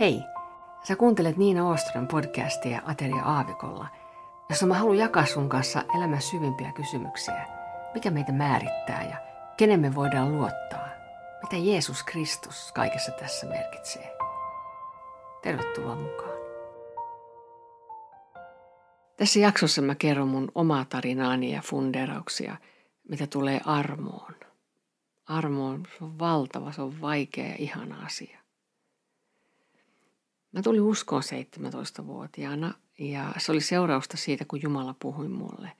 Hei, sä kuuntelet Niina Oostron podcastia Ateria Aavikolla, jossa mä haluan jakaa sun kanssa elämän syvimpiä kysymyksiä. Mikä meitä määrittää ja kenen me voidaan luottaa? Mitä Jeesus Kristus kaikessa tässä merkitsee? Tervetuloa mukaan. Tässä jaksossa mä kerron mun omaa tarinaani ja funderauksia, mitä tulee armoon. Armo on, se on valtava, se on vaikea ja ihana asia. Mä tulin uskoon 17-vuotiaana ja se oli seurausta siitä, kun Jumala puhui mulle.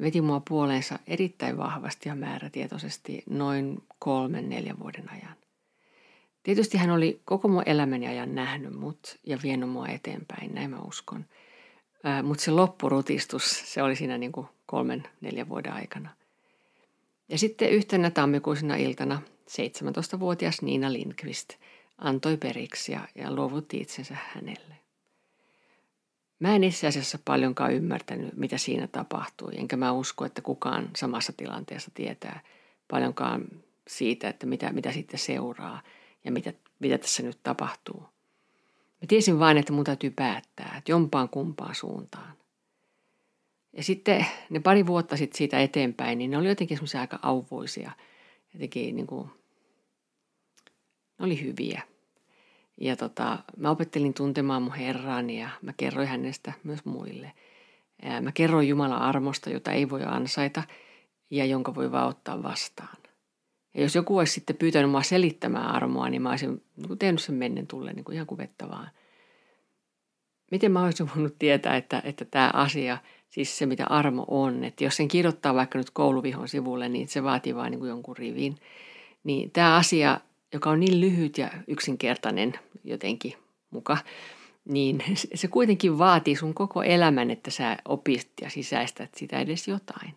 Veti mua puoleensa erittäin vahvasti ja määrätietoisesti noin kolmen, neljän vuoden ajan. Tietysti hän oli koko mun elämäni ajan nähnyt mut ja vienyt mua eteenpäin, näin mä uskon. Mutta se loppurutistus, se oli siinä niin kuin kolmen, neljän vuoden aikana. Ja sitten yhtenä tammikuisena iltana 17-vuotias Niina Lindqvist – antoi periksi ja, ja luovutti itsensä hänelle. Mä en itse asiassa paljonkaan ymmärtänyt, mitä siinä tapahtui, enkä mä usko, että kukaan samassa tilanteessa tietää paljonkaan siitä, että mitä, mitä sitten seuraa ja mitä, mitä tässä nyt tapahtuu. Mä tiesin vain, että mun täytyy päättää, että jompaan kumpaan suuntaan. Ja sitten ne pari vuotta sitten siitä eteenpäin, niin ne oli jotenkin semmoisia aika auvoisia, jotenkin niin kuin ne oli hyviä. Ja tota, mä opettelin tuntemaan mun Herraani ja mä kerroin hänestä myös muille. Mä kerroin Jumalan armosta, jota ei voi ansaita ja jonka voi vaan ottaa vastaan. Ja jos joku olisi sitten pyytänyt mua selittämään armoa, niin mä olisin niin tehnyt sen mennen tulle niin kuin ihan kuvettavaa. Miten mä olisin voinut tietää, että, että tämä asia, siis se mitä armo on, että jos sen kirjoittaa vaikka nyt kouluvihon sivulle, niin se vaatii vain niin kuin jonkun rivin. Niin tämä asia joka on niin lyhyt ja yksinkertainen jotenkin muka, niin se kuitenkin vaatii sun koko elämän, että sä opist ja sisäistät sitä edes jotain.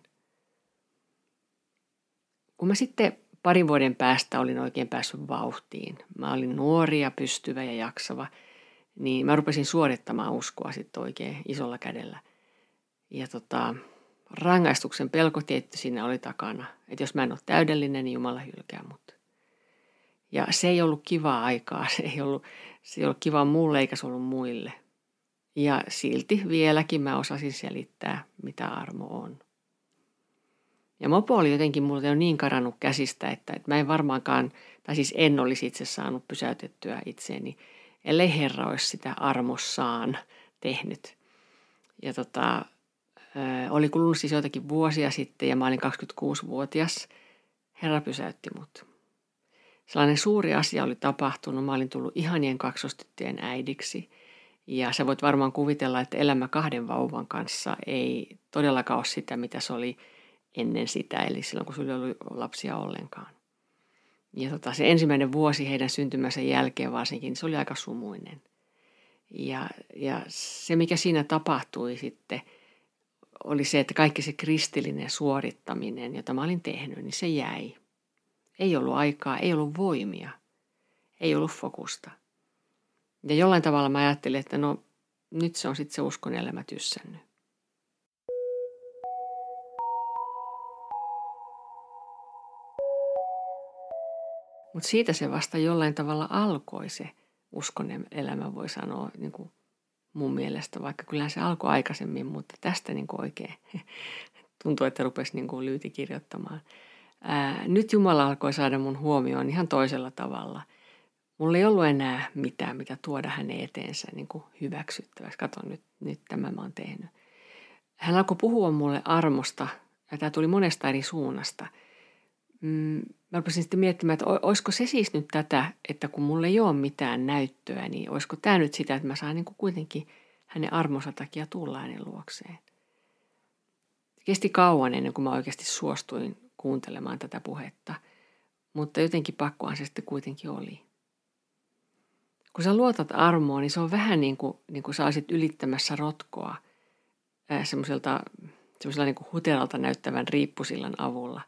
Kun mä sitten parin vuoden päästä olin oikein päässyt vauhtiin, mä olin nuori ja pystyvä ja jaksava, niin mä rupesin suorittamaan uskoa sitten oikein isolla kädellä. Ja tota, rangaistuksen pelko tietty siinä oli takana, että jos mä en ole täydellinen, niin Jumala hylkää mut. Ja se ei ollut kivaa aikaa, se ei ollut, se ei ollut kivaa mulle eikä se ollut muille. Ja silti vieläkin mä osasin selittää, mitä armo on. Ja mopo oli jotenkin mulle jo niin karannut käsistä, että, että mä en varmaankaan, tai siis en olisi itse saanut pysäytettyä itseeni, ellei Herra olisi sitä armossaan tehnyt. Ja tota, oli kulunut siis joitakin vuosia sitten ja mä olin 26-vuotias. Herra pysäytti mut. Sellainen suuri asia oli tapahtunut. Mä olin tullut ihanien kaksostyttöjen äidiksi. Ja sä voit varmaan kuvitella, että elämä kahden vauvan kanssa ei todellakaan ole sitä, mitä se oli ennen sitä, eli silloin kun sulla ollut lapsia ollenkaan. Ja tota, se ensimmäinen vuosi heidän syntymänsä jälkeen varsinkin, se oli aika sumuinen. Ja, ja se, mikä siinä tapahtui sitten, oli se, että kaikki se kristillinen suorittaminen, jota mä olin tehnyt, niin se jäi. Ei ollut aikaa, ei ollut voimia, ei ollut fokusta. Ja jollain tavalla mä ajattelin, että no nyt se on sitten se uskon elämä tyssännyt. Mutta siitä se vasta jollain tavalla alkoi se uskon elämä, voi sanoa niin kuin mun mielestä, vaikka kyllähän se alkoi aikaisemmin, mutta tästä niin kuin oikein tuntuu, että rupesi niin kuin lyyti kirjoittamaan ää, nyt Jumala alkoi saada mun huomioon ihan toisella tavalla. Mulla ei ollut enää mitään, mikä tuoda hänen eteensä niin kuin hyväksyttäväksi. Kato nyt, nyt tämä mä oon tehnyt. Hän alkoi puhua mulle armosta, ja tämä tuli monesta eri suunnasta. Mm, mä rupesin sitten miettimään, että olisiko se siis nyt tätä, että kun mulla ei ole mitään näyttöä, niin olisiko tämä nyt sitä, että mä saan niin kuin kuitenkin hänen armonsa takia tulla hänen luokseen. Kesti kauan ennen kuin mä oikeasti suostuin kuuntelemaan tätä puhetta, mutta jotenkin pakkohan se sitten kuitenkin oli. Kun sä luotat armoa, niin se on vähän niin kuin, niin kuin sä olisit ylittämässä rotkoa semmoisella niin huteralta näyttävän riippusillan avulla.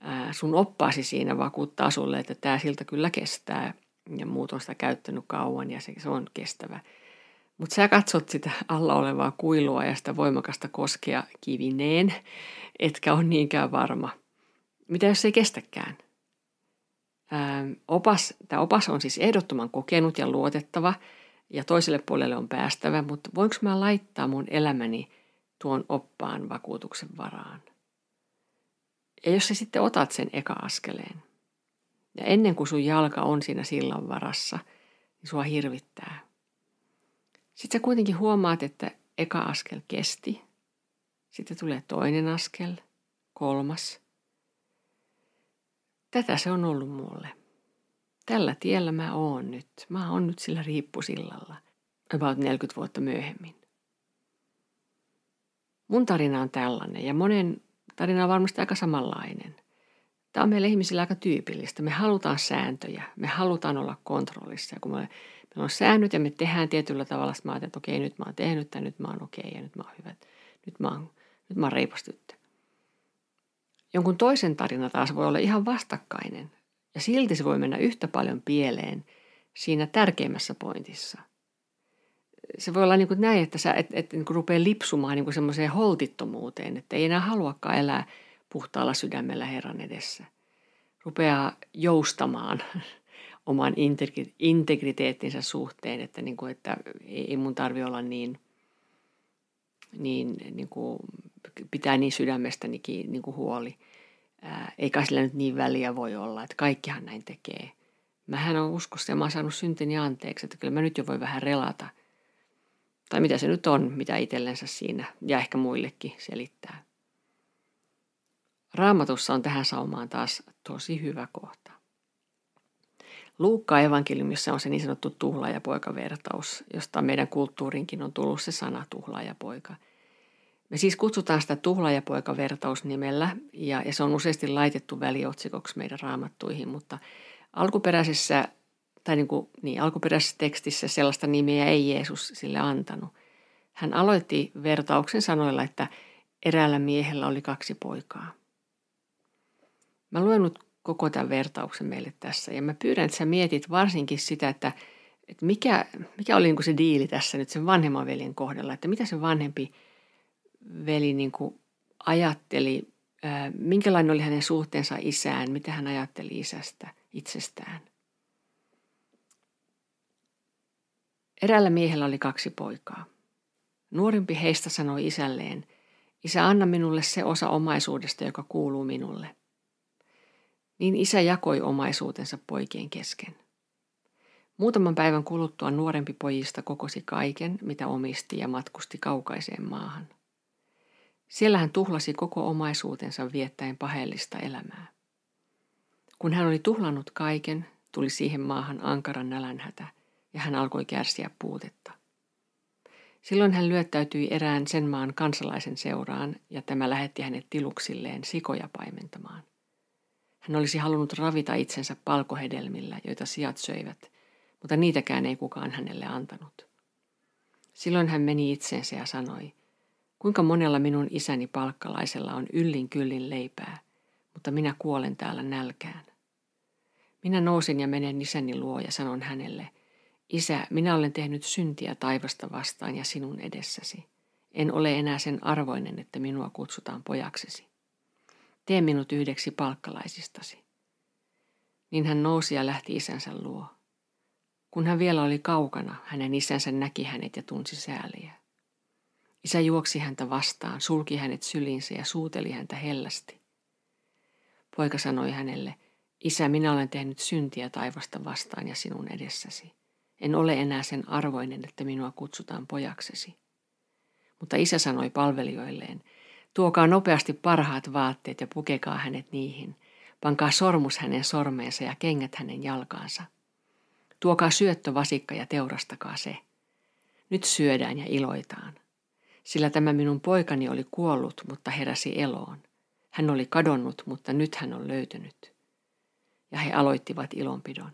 Ää, sun oppaasi siinä vakuuttaa sulle, että tämä silta kyllä kestää ja muut on sitä käyttänyt kauan ja se, se on kestävä. Mutta sä katsot sitä alla olevaa kuilua ja sitä voimakasta koskea kivineen etkä ole niinkään varma. Mitä jos ei kestäkään? Ää, opas, tämä opas on siis ehdottoman kokenut ja luotettava ja toiselle puolelle on päästävä, mutta voinko mä laittaa mun elämäni tuon oppaan vakuutuksen varaan? Ja jos sä sitten otat sen eka askeleen, ja ennen kuin sun jalka on siinä sillan varassa, niin sua hirvittää. Sitten sä kuitenkin huomaat, että eka askel kesti. Sitten tulee toinen askel, kolmas. Tätä se on ollut mulle. Tällä tiellä mä oon nyt. Mä oon nyt sillä riippusillalla. About 40 vuotta myöhemmin. Mun tarina on tällainen ja monen tarina on varmasti aika samanlainen. Tämä on meille ihmisille aika tyypillistä. Me halutaan sääntöjä, me halutaan olla kontrollissa. Ja kun me, meillä on säännöt ja me tehdään tietyllä tavalla, että mä ajattelen, että okei, nyt mä oon tehnyt tämän, nyt mä oon okei ja nyt mä oon hyvä. Nyt mä oon, nyt mä oon reipas tyttö. Jonkun toisen tarina taas voi olla ihan vastakkainen. Ja silti se voi mennä yhtä paljon pieleen siinä tärkeimmässä pointissa. Se voi olla niin kuin näin, että sä et, et, niin kuin rupeaa lipsumaan niin kuin semmoiseen holtittomuuteen, että ei enää haluakaan elää – puhtaalla sydämellä Herran edessä. Rupeaa joustamaan oman integriteettinsä suhteen, että, niin kuin, että ei mun tarvi olla niin, niin, niin kuin, pitää niin sydämestäni niin kuin huoli. Ää, eikä sillä nyt niin väliä voi olla, että kaikkihan näin tekee. Mähän on uskossa ja mä oon saanut syntini anteeksi, että kyllä mä nyt jo voi vähän relata. Tai mitä se nyt on, mitä itsellensä siinä ja ehkä muillekin selittää. Raamatussa on tähän saumaan taas tosi hyvä kohta. Luukka evankeliumissa on se niin sanottu tuhlaajapoika-vertaus, josta meidän kulttuurinkin on tullut se sana tuhlaajapoika. Me siis kutsutaan sitä tuhlaajapoika-vertaus nimellä ja, ja se on useasti laitettu väliotsikoksi meidän raamattuihin, mutta alkuperäisessä, tai niin, kuin, niin, alkuperäisessä tekstissä sellaista nimeä ei Jeesus sille antanut. Hän aloitti vertauksen sanoilla, että eräällä miehellä oli kaksi poikaa – Mä luen nyt koko tämän vertauksen meille tässä ja mä pyydän, että sä mietit varsinkin sitä, että, että mikä, mikä oli niin se diili tässä nyt sen vanhemman veljen kohdalla, että mitä se vanhempi veli niin kuin ajatteli, minkälainen oli hänen suhteensa isään, mitä hän ajatteli isästä itsestään. Eräällä miehellä oli kaksi poikaa. Nuorimpi heistä sanoi isälleen, isä anna minulle se osa omaisuudesta, joka kuuluu minulle – niin isä jakoi omaisuutensa poikien kesken. Muutaman päivän kuluttua nuorempi pojista kokosi kaiken, mitä omisti ja matkusti kaukaiseen maahan. Siellä hän tuhlasi koko omaisuutensa viettäen paheellista elämää. Kun hän oli tuhlannut kaiken, tuli siihen maahan ankaran nälänhätä ja hän alkoi kärsiä puutetta. Silloin hän lyöttäytyi erään sen maan kansalaisen seuraan ja tämä lähetti hänet tiluksilleen sikoja paimentamaan. Hän olisi halunnut ravita itsensä palkohedelmillä, joita sijat söivät, mutta niitäkään ei kukaan hänelle antanut. Silloin hän meni itseensä ja sanoi, kuinka monella minun isäni palkkalaisella on yllin kyllin leipää, mutta minä kuolen täällä nälkään. Minä nousin ja menen isäni luo ja sanon hänelle, Isä, minä olen tehnyt syntiä taivasta vastaan ja sinun edessäsi. En ole enää sen arvoinen, että minua kutsutaan pojaksesi. Tee minut yhdeksi palkkalaisistasi. Niin hän nousi ja lähti isänsä luo. Kun hän vielä oli kaukana, hänen isänsä näki hänet ja tunsi sääliä. Isä juoksi häntä vastaan, sulki hänet sylinsä ja suuteli häntä hellästi. Poika sanoi hänelle, Isä, minä olen tehnyt syntiä taivasta vastaan ja sinun edessäsi. En ole enää sen arvoinen, että minua kutsutaan pojaksesi. Mutta isä sanoi palvelijoilleen, Tuokaa nopeasti parhaat vaatteet ja pukekaa hänet niihin. Pankaa sormus hänen sormeensa ja kengät hänen jalkaansa. Tuokaa syöttövasikka ja teurastakaa se. Nyt syödään ja iloitaan. Sillä tämä minun poikani oli kuollut, mutta heräsi eloon. Hän oli kadonnut, mutta nyt hän on löytynyt. Ja he aloittivat ilonpidon.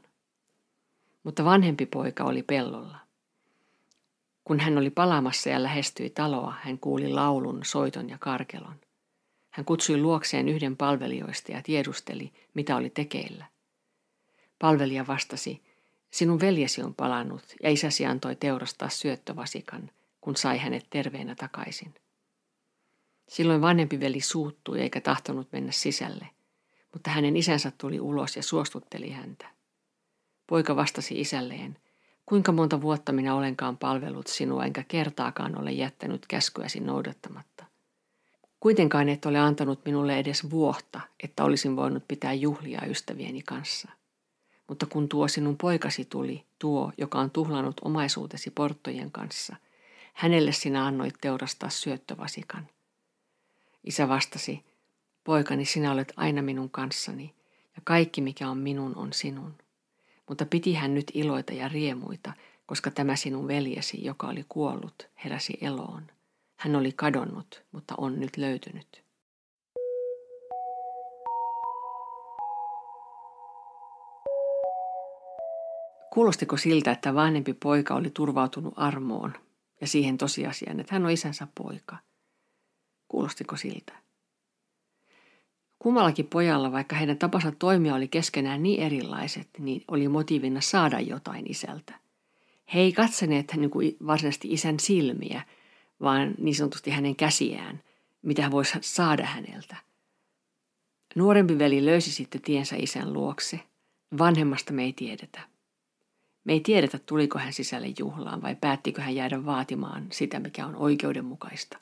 Mutta vanhempi poika oli pellolla. Kun hän oli palaamassa ja lähestyi taloa, hän kuuli laulun, soiton ja karkelon. Hän kutsui luokseen yhden palvelijoista ja tiedusteli, mitä oli tekeillä. Palvelija vastasi, sinun veljesi on palannut ja isäsi antoi teurastaa syöttövasikan, kun sai hänet terveenä takaisin. Silloin vanhempi veli suuttui eikä tahtonut mennä sisälle, mutta hänen isänsä tuli ulos ja suostutteli häntä. Poika vastasi isälleen, kuinka monta vuotta minä olenkaan palvellut sinua, enkä kertaakaan ole jättänyt käskyäsi noudattamatta. Kuitenkaan et ole antanut minulle edes vuotta, että olisin voinut pitää juhlia ystävieni kanssa. Mutta kun tuo sinun poikasi tuli, tuo, joka on tuhlannut omaisuutesi porttojen kanssa, hänelle sinä annoit teurastaa syöttövasikan. Isä vastasi, poikani sinä olet aina minun kanssani, ja kaikki mikä on minun on sinun. Mutta piti hän nyt iloita ja riemuita, koska tämä sinun veljesi, joka oli kuollut, heräsi eloon. Hän oli kadonnut, mutta on nyt löytynyt. Kuulostiko siltä, että vanhempi poika oli turvautunut armoon ja siihen tosiasiaan, että hän on isänsä poika? Kuulostiko siltä? Kummallakin pojalla, vaikka heidän tapansa toimia oli keskenään niin erilaiset, niin oli motiivina saada jotain isältä. He ei katsoneet niin kuin varsinaisesti isän silmiä, vaan niin sanotusti hänen käsiään, mitä hän voisi saada häneltä. Nuorempi veli löysi sitten tiensä isän luokse. Vanhemmasta me ei tiedetä. Me ei tiedetä, tuliko hän sisälle juhlaan vai päättikö hän jäädä vaatimaan sitä, mikä on oikeudenmukaista.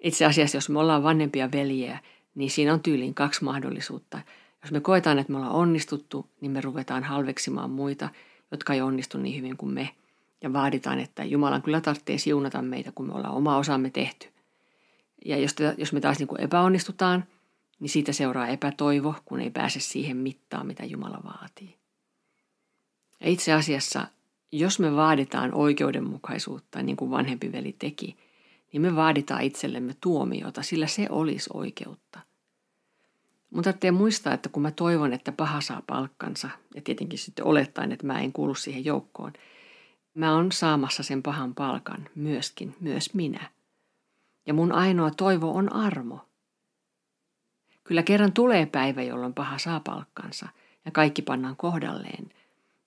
Itse asiassa, jos me ollaan vanhempia veljiä, niin siinä on tyyliin kaksi mahdollisuutta. Jos me koetaan, että me ollaan onnistuttu, niin me ruvetaan halveksimaan muita, jotka ei onnistu niin hyvin kuin me. Ja vaaditaan, että Jumalan kyllä tarvitsee siunata meitä, kun me ollaan oma osamme tehty. Ja jos, jos me taas niin kuin epäonnistutaan, niin siitä seuraa epätoivo, kun ei pääse siihen mittaan, mitä Jumala vaatii. Ja itse asiassa, jos me vaaditaan oikeudenmukaisuutta, niin kuin vanhempi veli teki, niin me vaaditaan itsellemme tuomiota, sillä se olisi oikeutta. Mutta te muistaa, että kun mä toivon, että paha saa palkkansa, ja tietenkin sitten olettaen, että mä en kuulu siihen joukkoon, mä oon saamassa sen pahan palkan myöskin, myös minä. Ja mun ainoa toivo on armo. Kyllä kerran tulee päivä, jolloin paha saa palkkansa ja kaikki pannaan kohdalleen.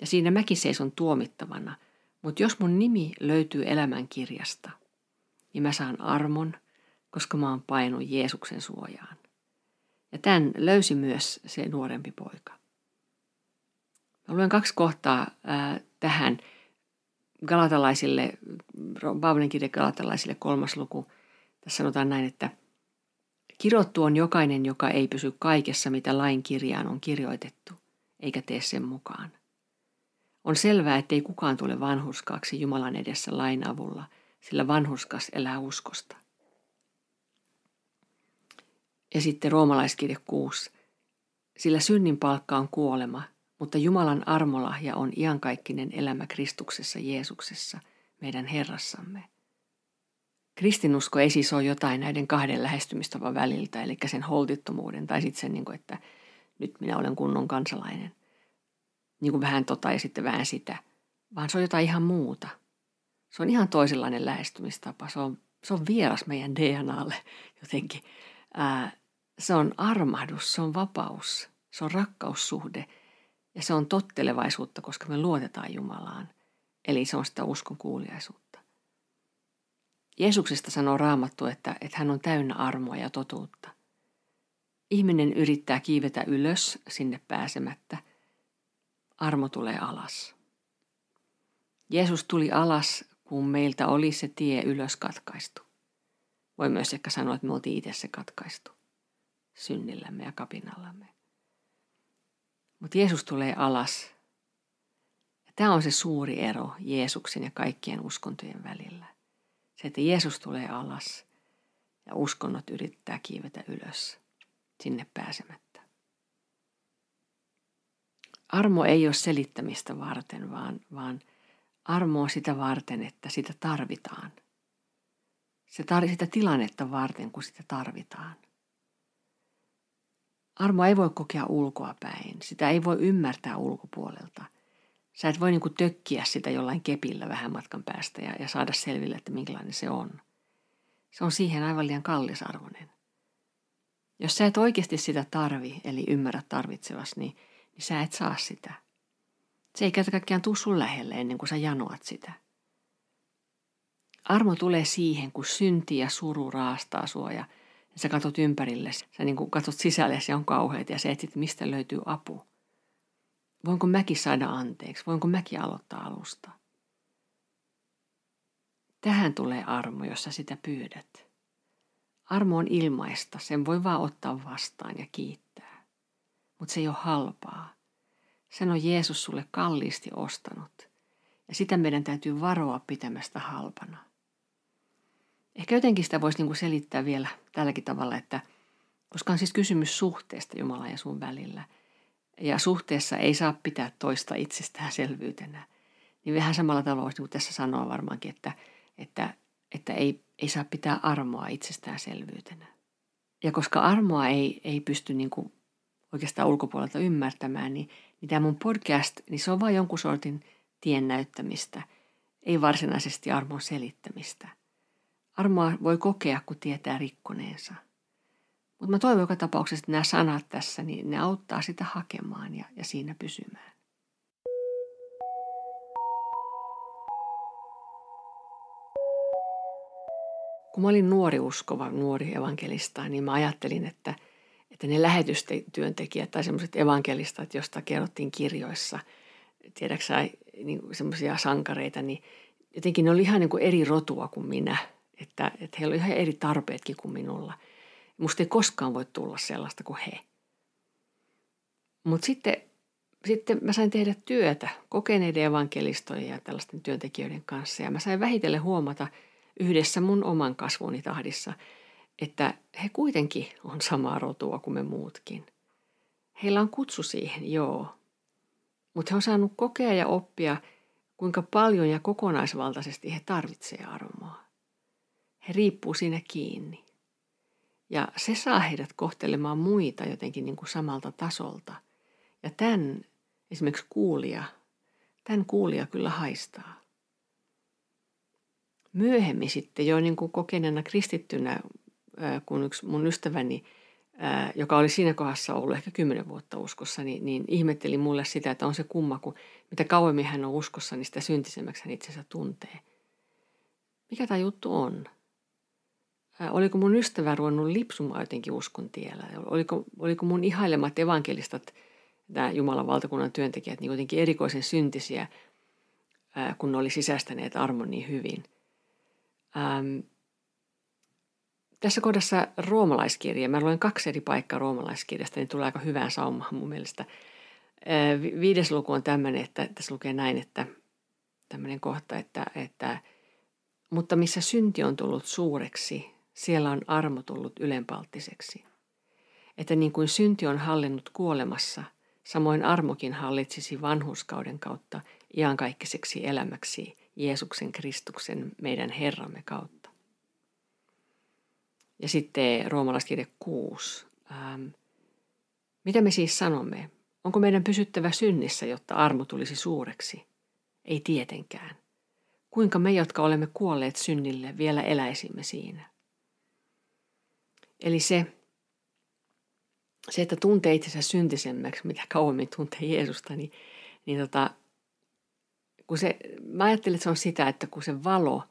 Ja siinä mäkin seison tuomittavana, mutta jos mun nimi löytyy elämänkirjasta, niin mä saan armon, koska mä oon painut Jeesuksen suojaan. Ja tämän löysi myös se nuorempi poika. Mä luen kaksi kohtaa ää, tähän galatalaisille, Paavalin kirja galatalaisille kolmas luku. Tässä sanotaan näin, että kirottu on jokainen, joka ei pysy kaikessa, mitä lain kirjaan on kirjoitettu, eikä tee sen mukaan. On selvää, ettei kukaan tule vanhuskaaksi Jumalan edessä lain avulla, sillä vanhuskas elää uskosta. Ja sitten roomalaiskirja 6. Sillä synnin palkka on kuolema, mutta Jumalan armolahja on iankaikkinen elämä Kristuksessa Jeesuksessa, meidän Herrassamme. Kristinusko ei siis ole jotain näiden kahden lähestymistavan väliltä, eli sen holtittomuuden tai sitten sen, niin että nyt minä olen kunnon kansalainen. Niin kuin vähän tota ja sitten vähän sitä, vaan se on jotain ihan muuta. Se on ihan toisenlainen lähestymistapa. Se on, se on vieras meidän DNAlle jotenkin. Ää, se on armahdus, se on vapaus, se on rakkaussuhde ja se on tottelevaisuutta, koska me luotetaan Jumalaan. Eli se on sitä uskon kuuliaisuutta. Jeesuksesta sanoo raamattu, että, että hän on täynnä armoa ja totuutta. Ihminen yrittää kiivetä ylös sinne pääsemättä. Armo tulee alas. Jeesus tuli alas, kun meiltä oli se tie ylös katkaistu. Voi myös ehkä sanoa, että me oltiin itse se katkaistu synnillämme ja kapinallamme. Mutta Jeesus tulee alas. Tämä on se suuri ero Jeesuksen ja kaikkien uskontojen välillä. Se, että Jeesus tulee alas ja uskonnot yrittää kiivetä ylös sinne pääsemättä. Armo ei ole selittämistä varten, vaan, vaan armo on sitä varten, että sitä tarvitaan. Se tar- sitä tilannetta varten, kun sitä tarvitaan. Armoa ei voi kokea ulkoa päin. Sitä ei voi ymmärtää ulkopuolelta. Sä et voi niinku tökkiä sitä jollain kepillä vähän matkan päästä ja, ja saada selville, että minkälainen se on. Se on siihen aivan liian kallisarvoinen. Jos sä et oikeasti sitä tarvi, eli ymmärrä tarvitsevas, niin, niin sä et saa sitä. Se ei kerta kaikkiaan tuu sun lähelle ennen kuin sä janoat sitä. Armo tulee siihen, kun synti ja suru raastaa sua ja sä katsot ympärille, sä niin kuin katsot sisälle ja on kauheita ja sä etsit, mistä löytyy apu. Voinko mäkin saada anteeksi? Voinko mäkin aloittaa alusta? Tähän tulee armo, jos sä sitä pyydät. Armo on ilmaista, sen voi vaan ottaa vastaan ja kiittää. Mutta se ei ole halpaa. Sen on Jeesus sulle kalliisti ostanut. Ja sitä meidän täytyy varoa pitämästä halpana. Ehkä jotenkin sitä voisi niinku selittää vielä tälläkin tavalla, että koska on siis kysymys suhteesta Jumalan ja sun välillä. Ja suhteessa ei saa pitää toista itsestäänselvyytenä. Niin vähän samalla tavalla voisi niinku tässä sanoa varmaankin, että, että, että ei, ei saa pitää armoa itsestäänselvyytenä. Ja koska armoa ei, ei pysty niinku oikeastaan ulkopuolelta ymmärtämään, niin, niin tämä mun podcast, niin se on vain jonkun sortin tien näyttämistä, ei varsinaisesti armon selittämistä. Armoa voi kokea, kun tietää rikkoneensa. Mutta mä toivon joka tapauksessa, että nämä sanat tässä, niin ne auttaa sitä hakemaan ja, ja siinä pysymään. Kun mä olin nuori uskova, nuori evankelista, niin mä ajattelin, että, että ne lähetystyöntekijät tai semmoiset evankelistat, joista kerrottiin kirjoissa, tiedäksä, niin semmoisia sankareita, niin jotenkin ne oli ihan niin kuin eri rotua kuin minä – että, että heillä on ihan eri tarpeetkin kuin minulla. Musta ei koskaan voi tulla sellaista kuin he. Mutta sitten, sitten mä sain tehdä työtä kokeneiden evankelistojen ja tällaisten työntekijöiden kanssa. Ja mä sain vähitellen huomata yhdessä mun oman kasvuni tahdissa, että he kuitenkin on samaa rotua kuin me muutkin. Heillä on kutsu siihen, joo. Mutta he on saanut kokea ja oppia, kuinka paljon ja kokonaisvaltaisesti he tarvitsevat armoa. He riippuu siinä kiinni. Ja se saa heidät kohtelemaan muita jotenkin niin kuin samalta tasolta. Ja tämän esimerkiksi kuulija, tämän kuulija kyllä haistaa. Myöhemmin sitten jo niin kuin kokeneena kristittynä, kun yksi mun ystäväni, joka oli siinä kohdassa ollut ehkä kymmenen vuotta uskossa, niin, niin ihmetteli mulle sitä, että on se kumma, kun mitä kauemmin hän on uskossa, niin sitä syntisemmäksi hän itsensä tuntee. Mikä tämä juttu on? oliko mun ystävä ruvennut lipsumaan jotenkin uskon tiellä? Oliko, oliko mun ihailemat evankelistat, nämä Jumalan valtakunnan työntekijät, niin jotenkin erikoisen syntisiä, kun ne oli sisäistäneet armon niin hyvin? Ähm, tässä kohdassa roomalaiskirja, mä luen kaksi eri paikkaa roomalaiskirjasta, niin tulee aika hyvään saumaan mun mielestä. Viides luku on tämmöinen, että tässä lukee näin, että tämmöinen kohta, että, että mutta missä synti on tullut suureksi, siellä on armo tullut ylenpalttiseksi. Että niin kuin synti on hallinnut kuolemassa, samoin armokin hallitsisi vanhuskauden kautta iankaikkaiseksi elämäksi Jeesuksen Kristuksen meidän Herramme kautta. Ja sitten roomalaiskirja 6. Ähm, mitä me siis sanomme? Onko meidän pysyttävä synnissä, jotta armo tulisi suureksi? Ei tietenkään. Kuinka me, jotka olemme kuolleet synnille, vielä eläisimme siinä? Eli se, se, että tuntee itsensä syntisemmäksi, mitä kauemmin tuntee Jeesusta, niin, niin tota, kun se, mä ajattelen, että se on sitä, että kun se valo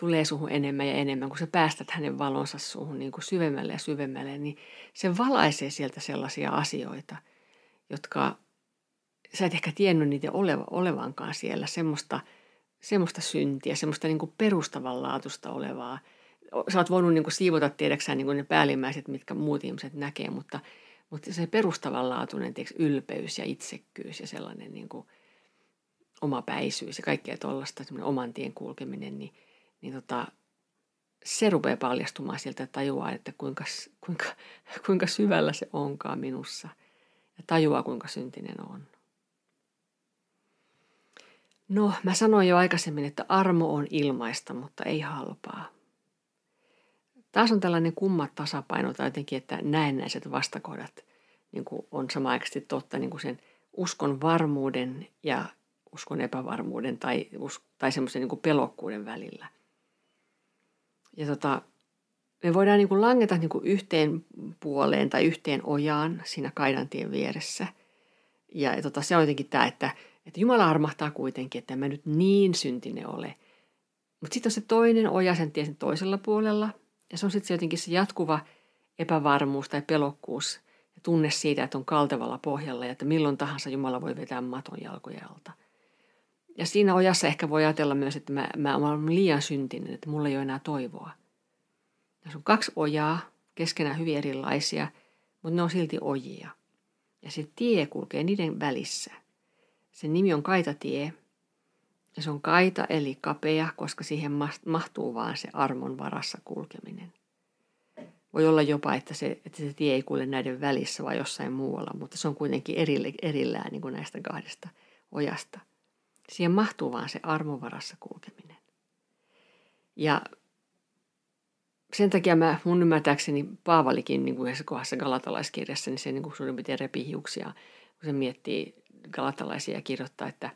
tulee suhun enemmän ja enemmän, kun sä päästät hänen valonsa suhun niin kuin syvemmälle ja syvemmälle, niin se valaisee sieltä sellaisia asioita, jotka sä et ehkä tiennyt niitä oleva, olevankaan siellä, semmoista, semmoista syntiä, semmoista niin kuin perustavanlaatusta olevaa – sä oot voinut niin kuin siivota tiedäksään niin kuin ne päällimmäiset, mitkä muut ihmiset näkee, mutta, mutta se perustavanlaatuinen tiedätkö, ylpeys ja itsekkyys ja sellainen niin kuin omapäisyys ja kaikkea tuollaista, semmoinen oman tien kulkeminen, niin, niin tota, se rupeaa paljastumaan sieltä ja tajuaa, että kuinka, kuinka, kuinka syvällä se onkaan minussa ja tajuaa, kuinka syntinen on. No, mä sanoin jo aikaisemmin, että armo on ilmaista, mutta ei halpaa. Taas on tällainen kumma tasapaino tai jotenkin, että näennäiset vastakohdat niin kuin on samaaikaisesti totta niin kuin sen uskon varmuuden ja uskon epävarmuuden tai, tai semmoisen niin pelokkuuden välillä. Ja tota, me voidaan niin kuin langeta niin kuin yhteen puoleen tai yhteen ojaan siinä kaidantien vieressä. Ja, tota, se on jotenkin tämä, että, että Jumala armahtaa kuitenkin, että mä nyt niin syntinen ole. Mutta sitten on se toinen oja sen tien toisella puolella – ja se on sitten jotenkin se jatkuva epävarmuus tai pelokkuus ja tunne siitä, että on kaltevalla pohjalla ja että milloin tahansa Jumala voi vetää maton jalkojen alta. Ja siinä ojassa ehkä voi ajatella myös, että mä, mä olen liian syntinen, että mulla ei ole enää toivoa. Tässä on kaksi ojaa, keskenään hyvin erilaisia, mutta ne on silti ojia. Ja se tie kulkee niiden välissä. Sen nimi on Kaitatie. Ja se on kaita eli kapea, koska siihen mahtuu vaan se armon varassa kulkeminen. Voi olla jopa, että se, että se tie ei kuule näiden välissä vai jossain muualla, mutta se on kuitenkin erille, erillään niin kuin näistä kahdesta ojasta. Siihen mahtuu vaan se armon varassa kulkeminen. Ja sen takia mä, mun ymmärtääkseni Paavalikin niin kuin yhdessä kohdassa galatalaiskirjassa, niin se niin kuin suurin piirtein repii hiuksia, kun se miettii galatalaisia ja kirjoittaa, että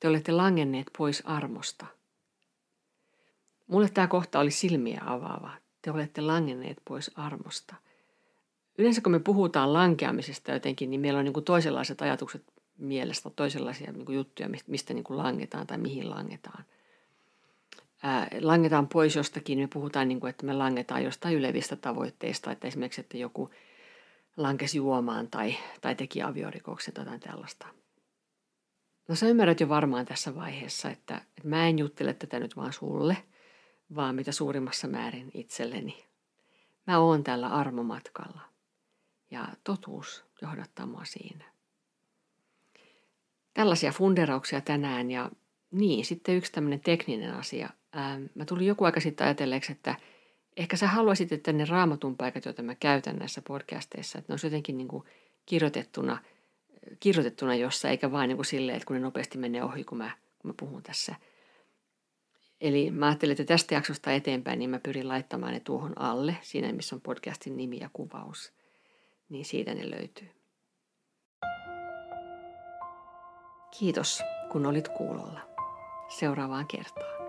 te olette langenneet pois armosta. Mulle tämä kohta oli silmiä avaava. Te olette langenneet pois armosta. Yleensä kun me puhutaan lankeamisesta jotenkin, niin meillä on niin kuin toisenlaiset ajatukset mielestä, toisenlaisia niin kuin juttuja, mistä niin kuin langetaan tai mihin langetaan ää, langetaan pois jostakin, me puhutaan niin kuin, että me langetaan jostain ylevistä tavoitteista, että esimerkiksi, että joku lankesi juomaan tai, tai teki aviorikoksen tai jotain tällaista. No sä ymmärrät jo varmaan tässä vaiheessa, että, että mä en juttele tätä nyt vaan sulle, vaan mitä suurimmassa määrin itselleni. Mä oon tällä armomatkalla ja totuus johdattaa mua siinä. Tällaisia funderauksia tänään ja niin, sitten yksi tämmöinen tekninen asia – ähm, mä tulin joku aika sitten ajatelleeksi, että ehkä sä haluaisit, että ne raamatun paikat, joita mä käytän näissä podcasteissa, että ne olisi jotenkin niin kuin kirjoitettuna, kirjoitettuna jossa, eikä vain niin kuin silleen, että kun ne nopeasti menee ohi, kun mä, kun mä puhun tässä. Eli mä ajattelin, että tästä jaksosta eteenpäin niin mä pyrin laittamaan ne tuohon alle, siinä missä on podcastin nimi ja kuvaus. Niin siitä ne löytyy. Kiitos, kun olit kuulolla. Seuraavaan kertaan.